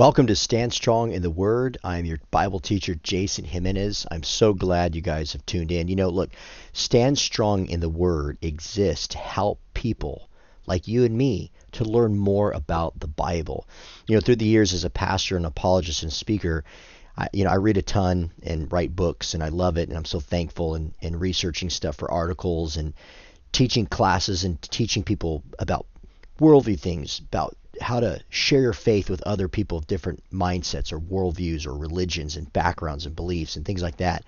Welcome to Stand Strong in the Word. I'm your Bible teacher, Jason Jimenez. I'm so glad you guys have tuned in. You know, look, Stand Strong in the Word exists to help people like you and me to learn more about the Bible. You know, through the years as a pastor and apologist and speaker, I, you know, I read a ton and write books, and I love it, and I'm so thankful and, and researching stuff for articles and teaching classes and teaching people about worldview things, about how to share your faith with other people of different mindsets or worldviews or religions and backgrounds and beliefs and things like that.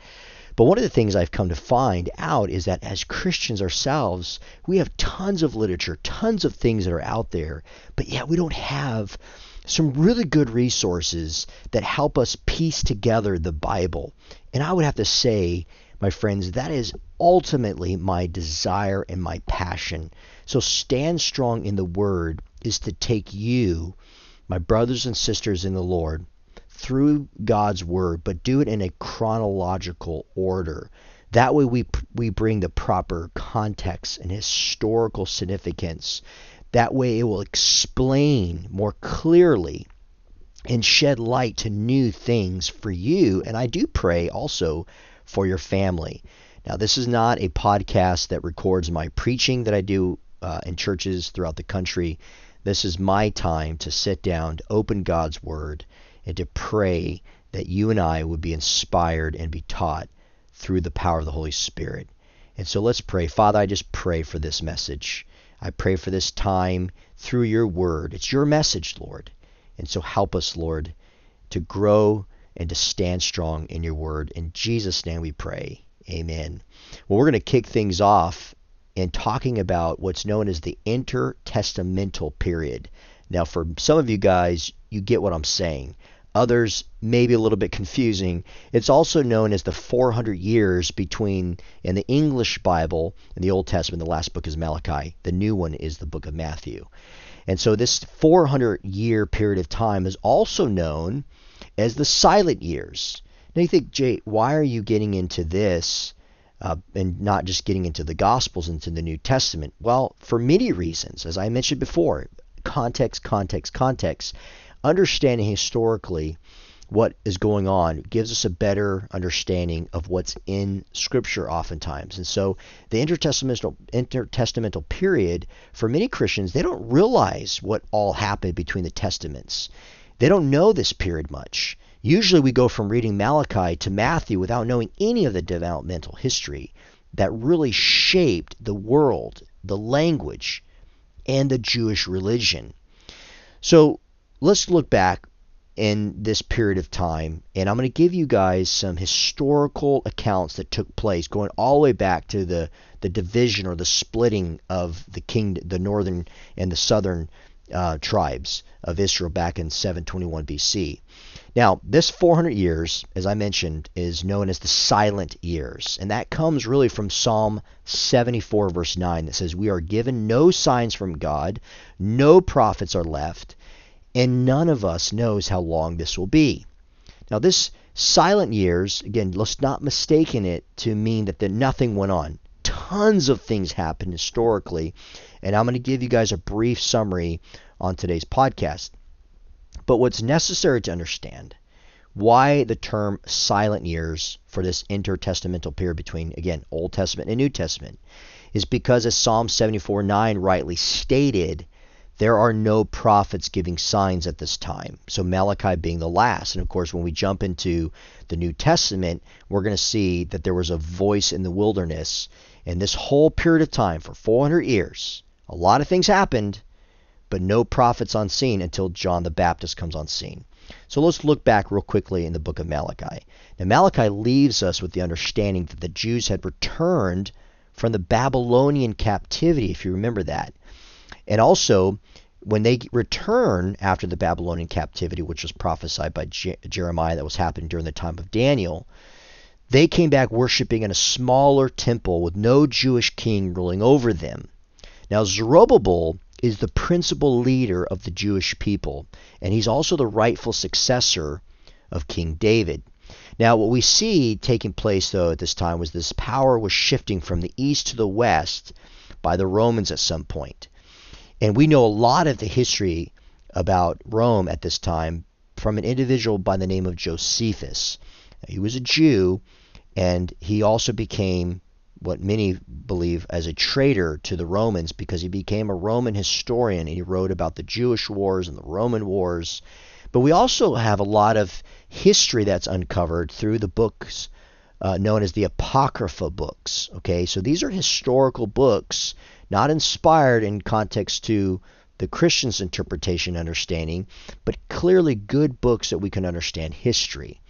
But one of the things I've come to find out is that as Christians ourselves, we have tons of literature, tons of things that are out there, but yet we don't have some really good resources that help us piece together the Bible. And I would have to say, my friends, that is ultimately my desire and my passion. So stand strong in the Word is to take you, my brothers and sisters in the Lord, through God's Word, but do it in a chronological order. That way, we, we bring the proper context and historical significance. That way, it will explain more clearly and shed light to new things for you. And I do pray also for your family. Now, this is not a podcast that records my preaching that I do uh, in churches throughout the country. This is my time to sit down, to open God's Word, and to pray that you and I would be inspired and be taught through the power of the Holy Spirit. And so let's pray. Father, I just pray for this message. I pray for this time through your word. It's your message, Lord. And so help us, Lord, to grow and to stand strong in your word. In Jesus' name we pray. Amen. Well, we're going to kick things off in talking about what's known as the intertestamental period. Now, for some of you guys, you get what I'm saying. Others may be a little bit confusing. It's also known as the 400 years between, in the English Bible, in the Old Testament, the last book is Malachi. The new one is the book of Matthew. And so this 400 year period of time is also known as the silent years. Now you think, Jay, why are you getting into this? uh, and not just getting into the Gospels, into the New Testament? Well, for many reasons, as I mentioned before context, context, context. Understanding historically what is going on gives us a better understanding of what's in Scripture oftentimes. And so the intertestamental, intertestamental period, for many Christians, they don't realize what all happened between the Testaments. They don't know this period much. Usually we go from reading Malachi to Matthew without knowing any of the developmental history that really shaped the world, the language, and the Jewish religion. So let's look back in this period of time, and I'm going to give you guys some historical accounts that took place going all the way back to the, the division or the splitting of the king, the northern and the southern uh, tribes of Israel back in 721 BC. Now, this 400 years, as I mentioned, is known as the silent years. And that comes really from Psalm 74, verse 9, that says, We are given no signs from God, no prophets are left, and none of us knows how long this will be. Now, this silent years, again, let's not mistaken it to mean that nothing went on. Tons of things happened historically, and I'm going to give you guys a brief summary on today's podcast. But what's necessary to understand why the term silent years for this intertestamental period between, again, Old Testament and New Testament is because, as Psalm 74 9 rightly stated, there are no prophets giving signs at this time. So Malachi being the last. And of course, when we jump into the New Testament, we're going to see that there was a voice in the wilderness. And this whole period of time, for 400 years, a lot of things happened, but no prophets on scene until John the Baptist comes on scene. So let's look back real quickly in the book of Malachi. Now, Malachi leaves us with the understanding that the Jews had returned from the Babylonian captivity, if you remember that. And also, when they return after the Babylonian captivity, which was prophesied by Je- Jeremiah that was happening during the time of Daniel, they came back worshiping in a smaller temple with no Jewish king ruling over them. Now, Zerubbabel is the principal leader of the Jewish people, and he's also the rightful successor of King David. Now, what we see taking place, though, at this time was this power was shifting from the east to the west by the Romans at some point. And we know a lot of the history about Rome at this time from an individual by the name of Josephus. He was a Jew, and he also became what many believe as a traitor to the Romans because he became a Roman historian. He wrote about the Jewish wars and the Roman wars. But we also have a lot of history that's uncovered through the books uh, known as the Apocrypha books. Okay, so these are historical books, not inspired in context to the Christian's interpretation understanding, but clearly good books that we can understand history.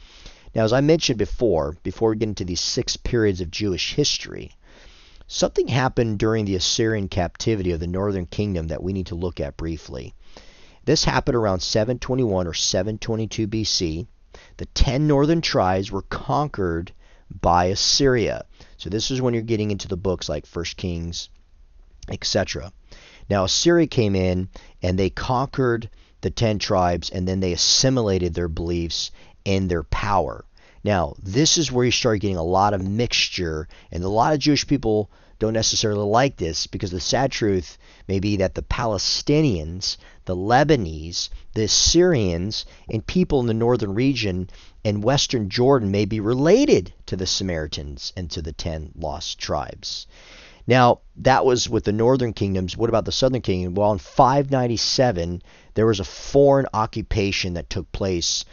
Now, as I mentioned before, before we get into these six periods of Jewish history, something happened during the Assyrian captivity of the northern kingdom that we need to look at briefly. This happened around 721 or 722 BC. The ten northern tribes were conquered by Assyria. So this is when you're getting into the books like First Kings, etc. Now Assyria came in and they conquered the ten tribes and then they assimilated their beliefs and their power. Now, this is where you start getting a lot of mixture, and a lot of Jewish people don't necessarily like this because the sad truth may be that the Palestinians, the Lebanese, the Syrians, and people in the northern region and western Jordan may be related to the Samaritans and to the ten lost tribes. Now, that was with the northern kingdoms. What about the southern kingdom? Well, in 597, there was a foreign occupation that took place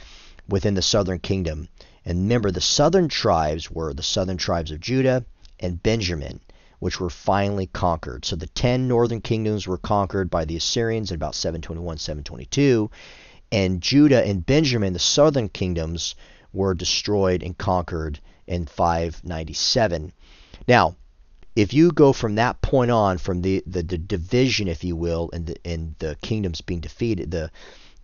within the southern kingdom. And remember, the southern tribes were the southern tribes of Judah and Benjamin, which were finally conquered. So the ten northern kingdoms were conquered by the Assyrians in about 721, 722. And Judah and Benjamin, the southern kingdoms, were destroyed and conquered in 597. Now, if you go from that point on, from the, the, the division, if you will, and the, and the kingdoms being defeated, the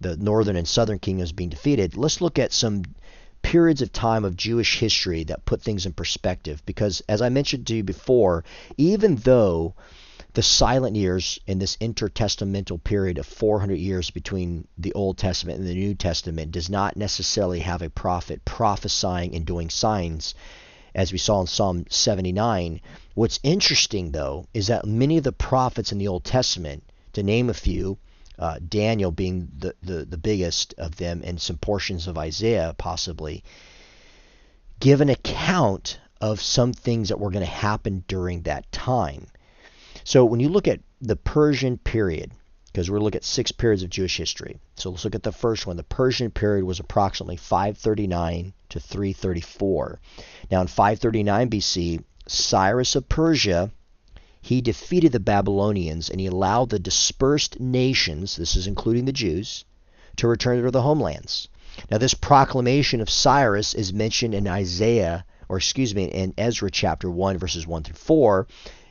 the northern and southern kingdoms being defeated, let's look at some periods of time of Jewish history that put things in perspective. Because, as I mentioned to you before, even though the silent years in this intertestamental period of 400 years between the Old Testament and the New Testament does not necessarily have a prophet prophesying and doing signs, as we saw in Psalm 79. What's interesting, though, is that many of the prophets in the Old Testament, to name a few, uh, Daniel being the, the, the biggest of them, and some portions of Isaiah possibly, give an account of some things that were going to happen during that time. So when you look at the Persian period, because we're looking at six periods of Jewish history. So let's look at the first one. The Persian period was approximately 539 to 334. Now in 539 BC, Cyrus of Persia he defeated the Babylonians and he allowed the dispersed nations, this is including the Jews, to return to their homelands. Now, this proclamation of Cyrus is mentioned in Isaiah, or excuse me, in Ezra chapter 1, verses 1 through 4,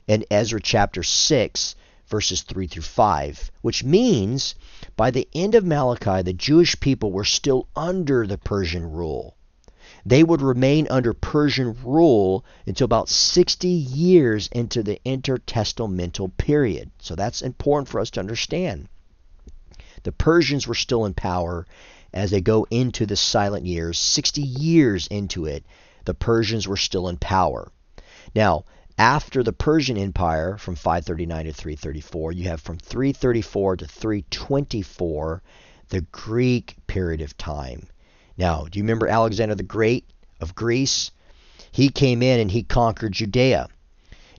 and Ezra chapter 6, verses 3 through 5, which means by the end of Malachi, the Jewish people were still under the Persian rule they would remain under Persian rule until about 60 years into the intertestamental period. So that's important for us to understand. The Persians were still in power as they go into the silent years. 60 years into it, the Persians were still in power. Now, after the Persian Empire from 539 to 334, you have from 334 to 324 the Greek period of time. Now, do you remember Alexander the Great of Greece? He came in and he conquered Judea.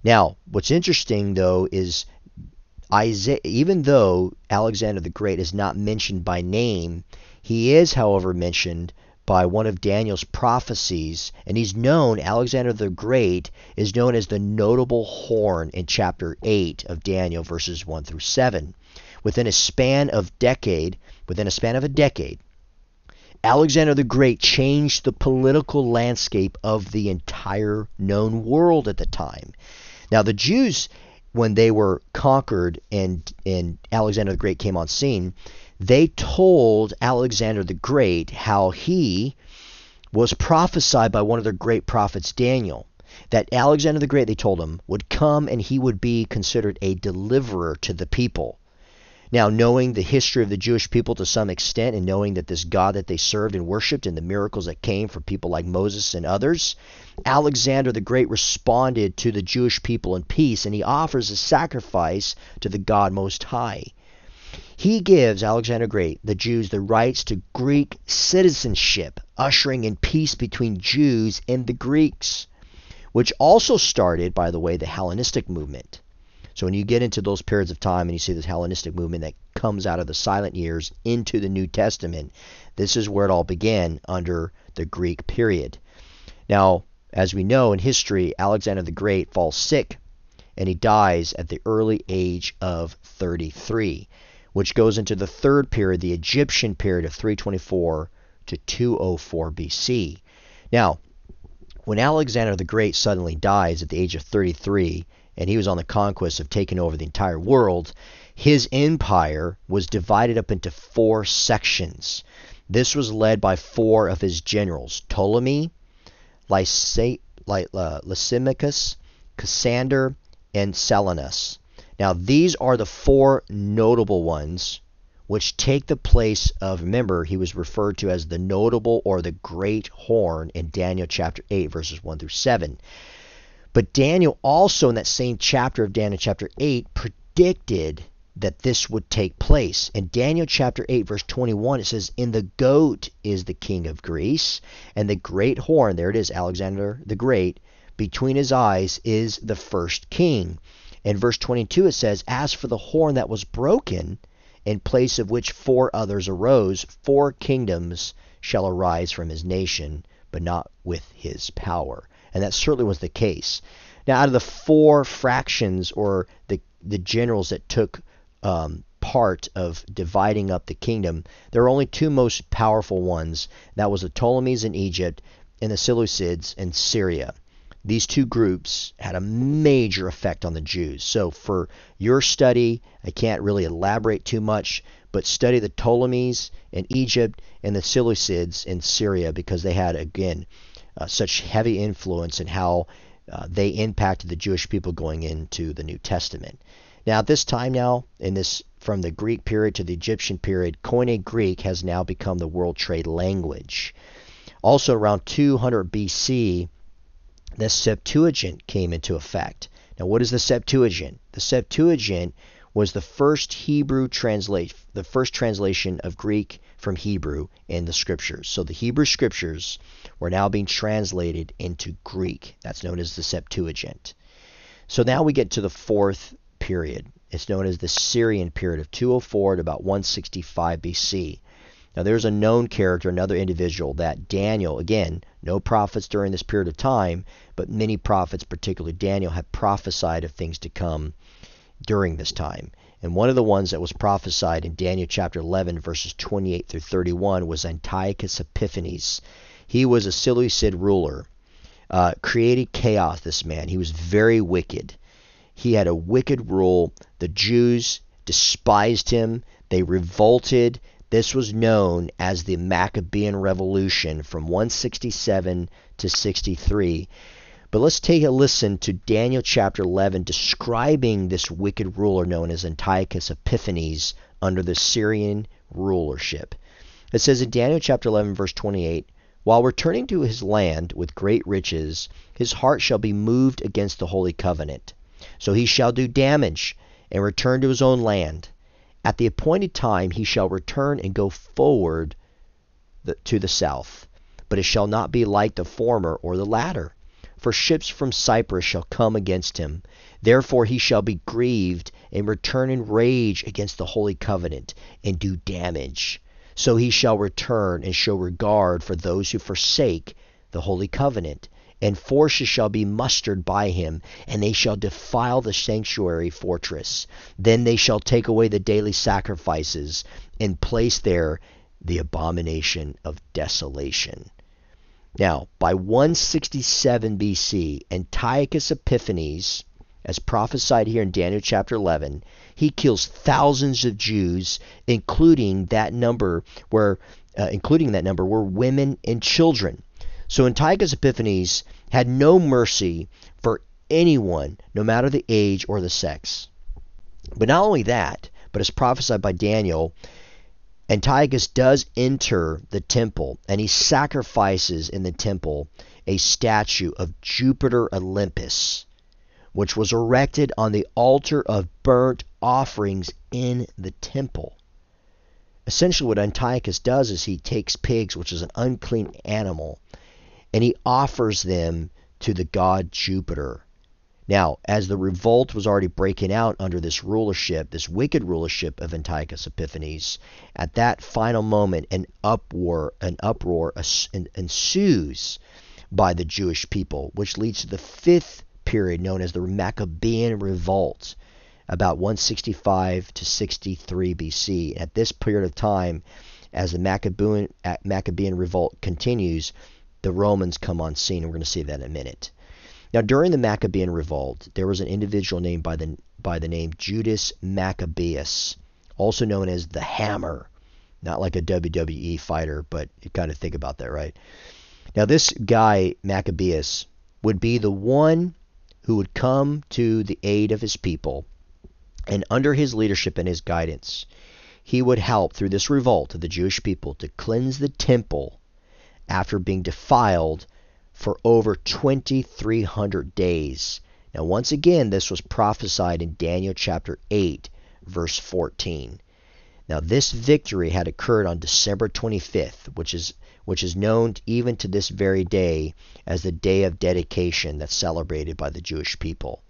Now, what's interesting though is Isaiah, even though Alexander the Great is not mentioned by name, he is, however, mentioned by one of Daniel's prophecies, and he's known, Alexander the Great is known as the notable horn in chapter 8 of Daniel, verses 1 through 7. Within a span of decade, within a span of a decade, Alexander the Great changed the political landscape of the entire known world at the time. Now, the Jews, when they were conquered and, and Alexander the Great came on scene, they told Alexander the Great how he was prophesied by one of their great prophets, Daniel, that Alexander the Great, they told him, would come and he would be considered a deliverer to the people. Now, knowing the history of the Jewish people to some extent and knowing that this God that they served and worshiped and the miracles that came from people like Moses and others, Alexander the Great responded to the Jewish people in peace and he offers a sacrifice to the God Most High. He gives, Alexander the Great, the Jews the rights to Greek citizenship, ushering in peace between Jews and the Greeks, which also started, by the way, the Hellenistic movement. So when you get into those periods of time and you see this Hellenistic movement that comes out of the silent years into the New Testament, this is where it all began under the Greek period. Now, as we know in history, Alexander the Great falls sick and he dies at the early age of 33, which goes into the third period, the Egyptian period of 324 to 204 BC. Now, when Alexander the Great suddenly dies at the age of 33, and he was on the conquest of taking over the entire world, his empire was divided up into four sections. This was led by four of his generals Ptolemy, uh, Lysimachus, Cassander, and Silanus. Now, these are the four notable ones which take the place of, remember, he was referred to as the notable or the great horn in Daniel chapter 8, verses 1 through 7. But Daniel also, in that same chapter of Daniel chapter 8, predicted that this would take place. In Daniel chapter 8, verse 21, it says, In the goat is the king of Greece, and the great horn, there it is, Alexander the Great, between his eyes is the first king. In verse 22, it says, As for the horn that was broken, in place of which four others arose, four kingdoms shall arise from his nation, but not with his power and that certainly was the case. Now, out of the four fractions or the the generals that took um, part of dividing up the kingdom, there were only two most powerful ones. That was the Ptolemies in Egypt and the Seleucids in Syria. These two groups had a major effect on the Jews. So, for your study, I can't really elaborate too much, but study the Ptolemies in Egypt and the Seleucids in Syria because they had, again, uh, such heavy influence in how uh, they impacted the Jewish people going into the New Testament. Now, at this time now, in this from the Greek period to the Egyptian period, Koine Greek has now become the world trade language. Also, around 200 BC, the Septuagint came into effect. Now, what is the Septuagint? The Septuagint was the first Hebrew translate, the first translation of Greek from Hebrew in the scriptures. So the Hebrew scriptures were now being translated into Greek. That's known as the Septuagint. So now we get to the fourth period. It's known as the Syrian period of 204 to about 165 BC. Now there's a known character, another individual that Daniel, again, no prophets during this period of time, but many prophets, particularly Daniel, have prophesied of things to come during this time. And one of the ones that was prophesied in Daniel chapter 11, verses 28 through 31, was Antiochus Epiphanes. He was a silly, Seleucid ruler, uh, created chaos, this man. He was very wicked. He had a wicked rule. The Jews despised him, they revolted. This was known as the Maccabean Revolution from 167 to 63. But let's take a listen to Daniel chapter 11 describing this wicked ruler known as Antiochus Epiphanes under the Syrian rulership. It says in Daniel chapter 11, verse 28 While returning to his land with great riches, his heart shall be moved against the holy covenant. So he shall do damage and return to his own land. At the appointed time he shall return and go forward the, to the south. But it shall not be like the former or the latter for ships from Cyprus shall come against him. Therefore he shall be grieved, and return in rage against the holy covenant, and do damage. So he shall return and show regard for those who forsake the holy covenant. And forces shall be mustered by him, and they shall defile the sanctuary fortress. Then they shall take away the daily sacrifices, and place there the abomination of desolation. Now, by 167 BC, Antiochus Epiphanes, as prophesied here in Daniel chapter 11, he kills thousands of Jews, including that number where, uh, including that number were women and children. So Antiochus Epiphanes had no mercy for anyone, no matter the age or the sex. But not only that, but as prophesied by Daniel, Antiochus does enter the temple and he sacrifices in the temple a statue of Jupiter Olympus, which was erected on the altar of burnt offerings in the temple. Essentially, what Antiochus does is he takes pigs, which is an unclean animal, and he offers them to the god Jupiter. Now, as the revolt was already breaking out under this rulership, this wicked rulership of Antiochus Epiphanes, at that final moment, an uproar, an uproar ensues by the Jewish people, which leads to the fifth period known as the Maccabean Revolt, about 165 to 63 BC. At this period of time, as the Maccabean, uh, Maccabean Revolt continues, the Romans come on scene, we're going to see that in a minute. Now, during the Maccabean revolt, there was an individual named by the by the name Judas Maccabeus, also known as the Hammer. Not like a WWE fighter, but you kind of think about that, right? Now, this guy Maccabeus would be the one who would come to the aid of his people, and under his leadership and his guidance, he would help through this revolt of the Jewish people to cleanse the temple after being defiled for over 2,300 days. Now, once again, this was prophesied in Daniel chapter 8, verse 14. Now, this victory had occurred on December 25th, which is which is known even to this very day as the day of dedication that's celebrated by the Jewish people.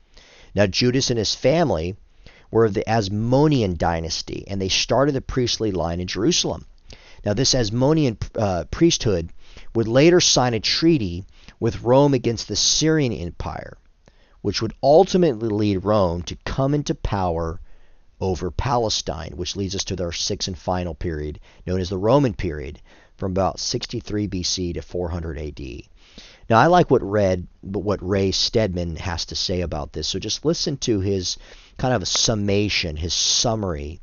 Now, Judas and his family were of the Asmonean dynasty, and they started the priestly line in Jerusalem. Now, this Asmonean uh, priesthood would later sign a treaty with Rome against the Syrian Empire, which would ultimately lead Rome to come into power over Palestine, which leads us to our sixth and final period, known as the Roman period, from about 63 BC to 400 AD. Now, I like what read, but what Ray Stedman has to say about this. So just listen to his kind of summation, his summary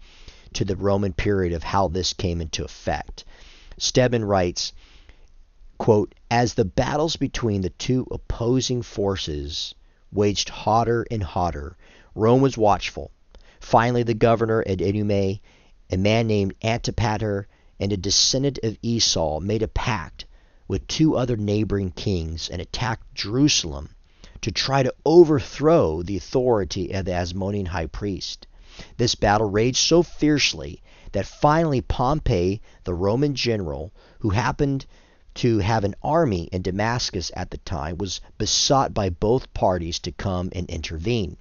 to the Roman period of how this came into effect. Stedman writes, quote, as the battles between the two opposing forces waged hotter and hotter, Rome was watchful. Finally, the governor at Idumea, a man named Antipater and a descendant of Esau, made a pact with two other neighboring kings and attacked Jerusalem to try to overthrow the authority of the Asmonean high priest. This battle raged so fiercely that finally Pompey, the Roman general, who happened to have an army in Damascus at the time was besought by both parties to come and intervene.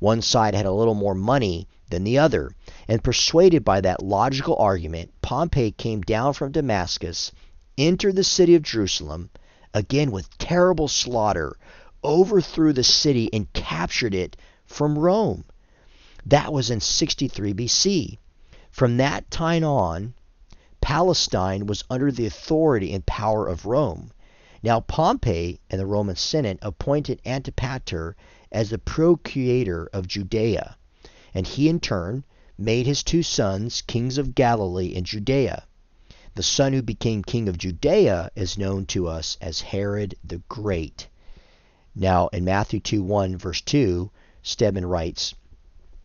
One side had a little more money than the other, and persuaded by that logical argument, Pompey came down from Damascus, entered the city of Jerusalem, again with terrible slaughter, overthrew the city and captured it from Rome. That was in 63 BC. From that time on, Palestine was under the authority and power of Rome. Now Pompey and the Roman Senate appointed Antipater as the procurator of Judea, and he in turn made his two sons kings of Galilee and Judea. The son who became king of Judea is known to us as Herod the Great. Now, in Matthew 2 1, verse 2, Stedman writes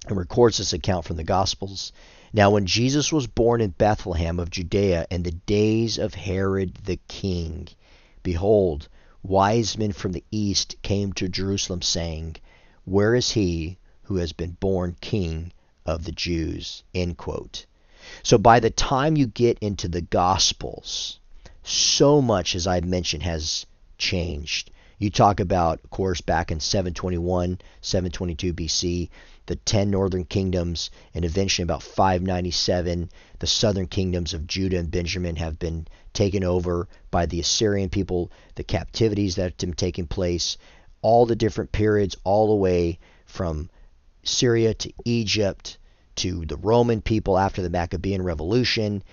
and records this account from the Gospels now, when Jesus was born in Bethlehem of Judea in the days of Herod the king, behold, wise men from the east came to Jerusalem, saying, Where is he who has been born king of the Jews? End quote. So by the time you get into the Gospels, so much, as I've mentioned, has changed. You talk about, of course, back in 721, 722 BC, the 10 northern kingdoms, and eventually about 597, the southern kingdoms of Judah and Benjamin have been taken over by the Assyrian people, the captivities that have been taking place, all the different periods, all the way from Syria to Egypt to the Roman people after the Maccabean Revolution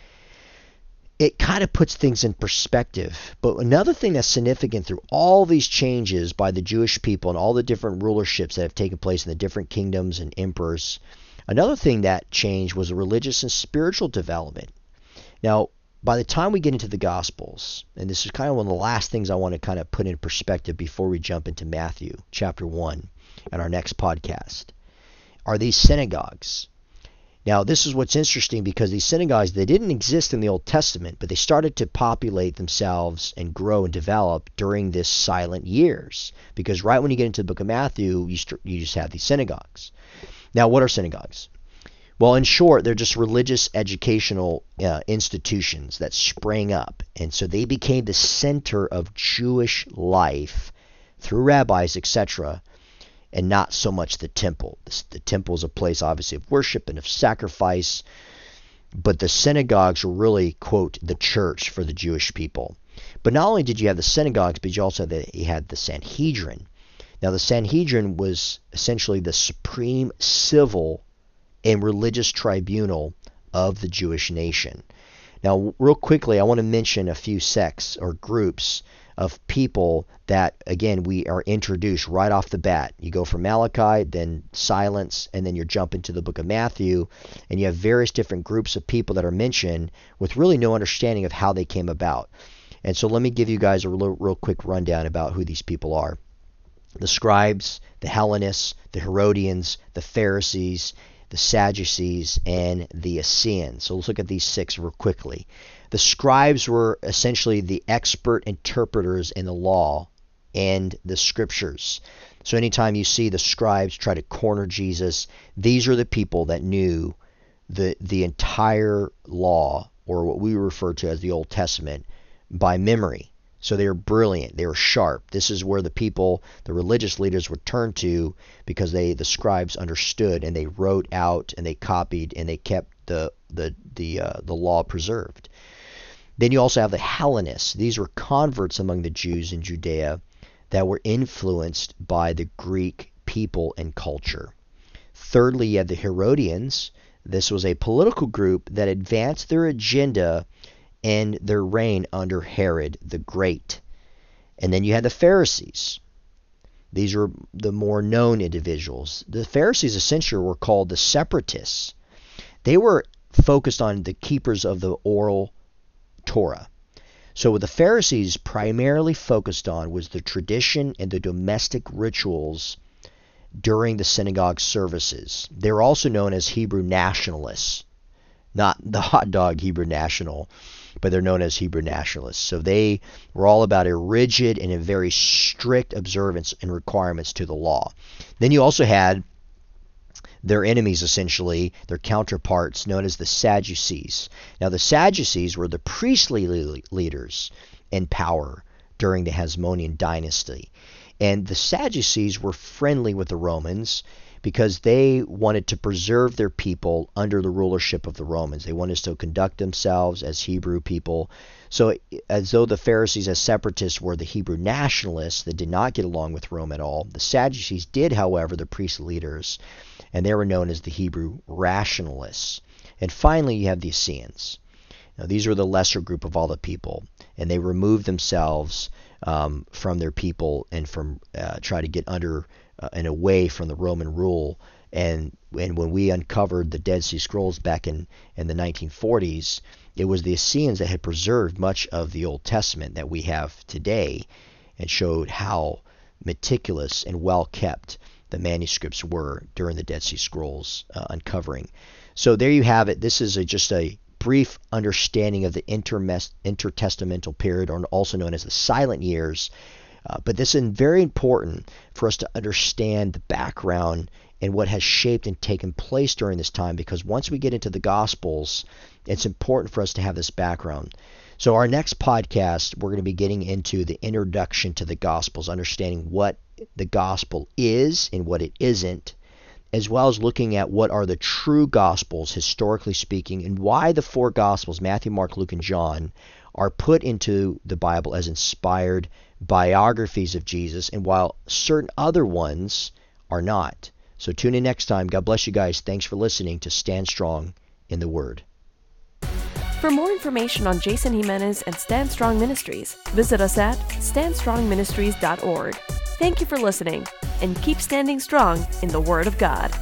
it kind of puts things in perspective. But another thing that's significant through all these changes by the Jewish people and all the different rulerships that have taken place in the different kingdoms and emperors, another thing that changed was a religious and spiritual development. Now, by the time we get into the Gospels, and this is kind of one of the last things I want to kind of put in perspective before we jump into Matthew chapter 1 and our next podcast, are these synagogues. Now, this is what's interesting because these synagogues, they didn't exist in the Old Testament, but they started to populate themselves and grow and develop during this silent years. Because right when you get into the book of Matthew, you, st- you just have these synagogues. Now, what are synagogues? Well, in short, they're just religious educational uh, institutions that sprang up. And so they became the center of Jewish life through rabbis, etc., and not so much the temple. The, temple is a place, obviously, of worship and of sacrifice, but the synagogues were really, quote, the church for the Jewish people. But not only did you have the synagogues, but you also had the Sanhedrin. Now, the Sanhedrin was essentially the supreme civil and religious tribunal of the Jewish nation. Now, real quickly, I want to mention a few sects or groups of people that, again, we are introduced right off the bat. You go from Malachi, then silence, and then you jump into the book of Matthew, and you have various different groups of people that are mentioned with really no understanding of how they came about. And so let me give you guys a real, real quick rundown about who these people are the scribes, the Hellenists, the Herodians, the Pharisees, the Sadducees, and the Essenes. So let's look at these six real quickly. The scribes were essentially the expert interpreters in the law and the scriptures. So anytime you see the scribes try to corner Jesus, these are the people that knew the the entire law or what we refer to as the Old Testament by memory. So they were brilliant, they were sharp. This is where the people, the religious leaders would turn to because they the scribes understood and they wrote out and they copied and they kept the the the uh, the law preserved. Then you also have the Hellenists. These were converts among the Jews in Judea that were influenced by the Greek people and culture. Thirdly, you have the Herodians. This was a political group that advanced their agenda and their reign under Herod the Great. And then you had the Pharisees. These were the more known individuals. The Pharisees essentially were called the separatists. They were focused on the keepers of the oral Torah. So, what the Pharisees primarily focused on was the tradition and the domestic rituals during the synagogue services. They were also known as Hebrew nationalists, not the hot dog Hebrew national, but they're known as Hebrew nationalists. So, they were all about a rigid and a very strict observance and requirements to the law. Then you also had their enemies, essentially, their counterparts, known as the Sadducees. Now, the Sadducees were the priestly leaders in power during the Hasmonean dynasty. And the Sadducees were friendly with the Romans because they wanted to preserve their people under the rulership of the Romans. They wanted to conduct themselves as Hebrew people. So, as though the Pharisees, as separatists, were the Hebrew nationalists that did not get along with Rome at all, the Sadducees did, however, the priestly leaders and they were known as the Hebrew rationalists. And finally, you have the Essenes. Now, these were the lesser group of all the people, and they removed themselves um, from their people and from uh, try to get under uh, and away from the Roman rule. And and when we uncovered the Dead Sea Scrolls back in, in the 1940s, it was the Essenes that had preserved much of the Old Testament that we have today, and showed how meticulous and well kept the manuscripts were during the Dead Sea Scrolls uh, uncovering. So there you have it. This is a, just a brief understanding of the intertestamental period, or also known as the silent years. Uh, but this is very important for us to understand the background and what has shaped and taken place during this time because once we get into the Gospels, it's important for us to have this background. So, our next podcast, we're going to be getting into the introduction to the Gospels, understanding what the Gospel is and what it isn't, as well as looking at what are the true Gospels, historically speaking, and why the four Gospels Matthew, Mark, Luke, and John are put into the Bible as inspired biographies of Jesus, and while certain other ones are not. So, tune in next time. God bless you guys. Thanks for listening to Stand Strong in the Word. For more information on Jason Jimenez and Stand Strong Ministries, visit us at standstrongministries.org. Thank you for listening, and keep standing strong in the Word of God.